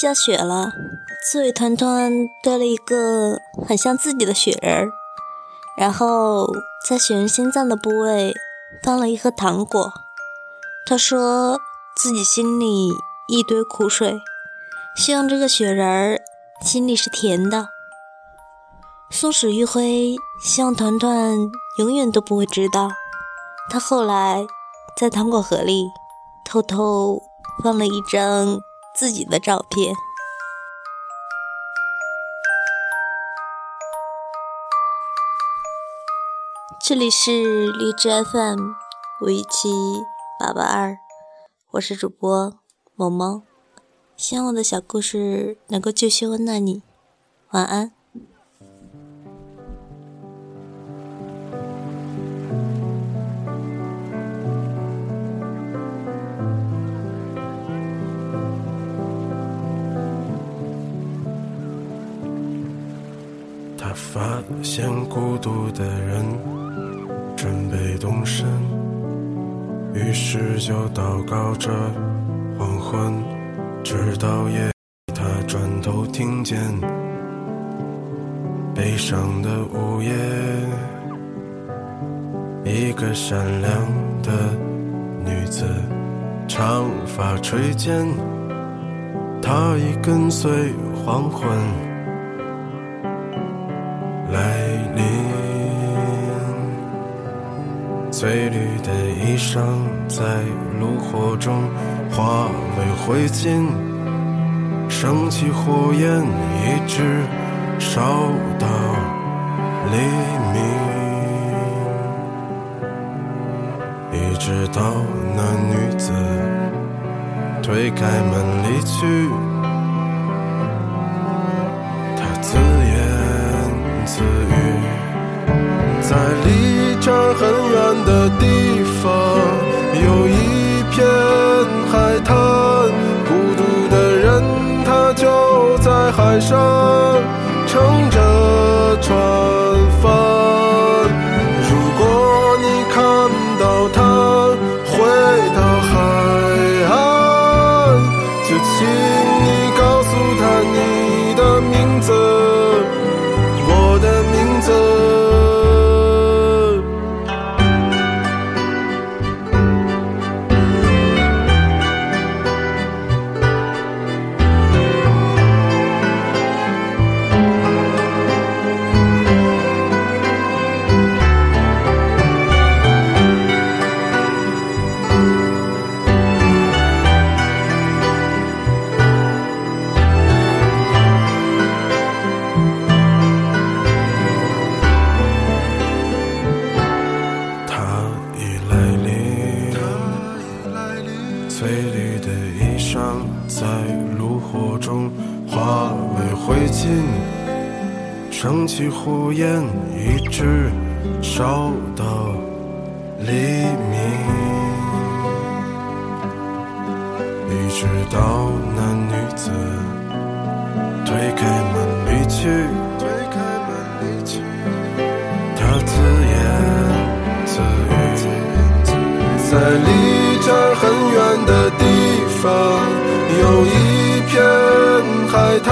下雪了，刺猬团团堆了一个很像自己的雪人，然后在雪人心脏的部位放了一盒糖果。他说自己心里一堆苦水，希望这个雪人儿心里是甜的。松鼠玉辉希望团团永远都不会知道，他后来在糖果盒里偷偷放了一张。自己的照片。这里是荔枝 FM 五一七八八二，我是主播萌萌，希望我的小故事能够继续温暖你，晚安。他发现孤独的人准备动身，于是就祷告着黄昏，直到夜。他转头听见悲伤的午夜，一个善良的女子，长发垂肩，她已跟随黄昏。来临，翠绿的衣裳在炉火中化为灰烬，升起火焰，一直烧到黎明，一直到那女子推开门离去。词语，在离这儿很远的地方，有一片海滩，孤独的人他就在海上撑着船。翠绿的衣裳在炉火中化为灰烬，升起火焰，一直烧到黎明，一直到那女子。在离这儿很远的地方，有一片海滩。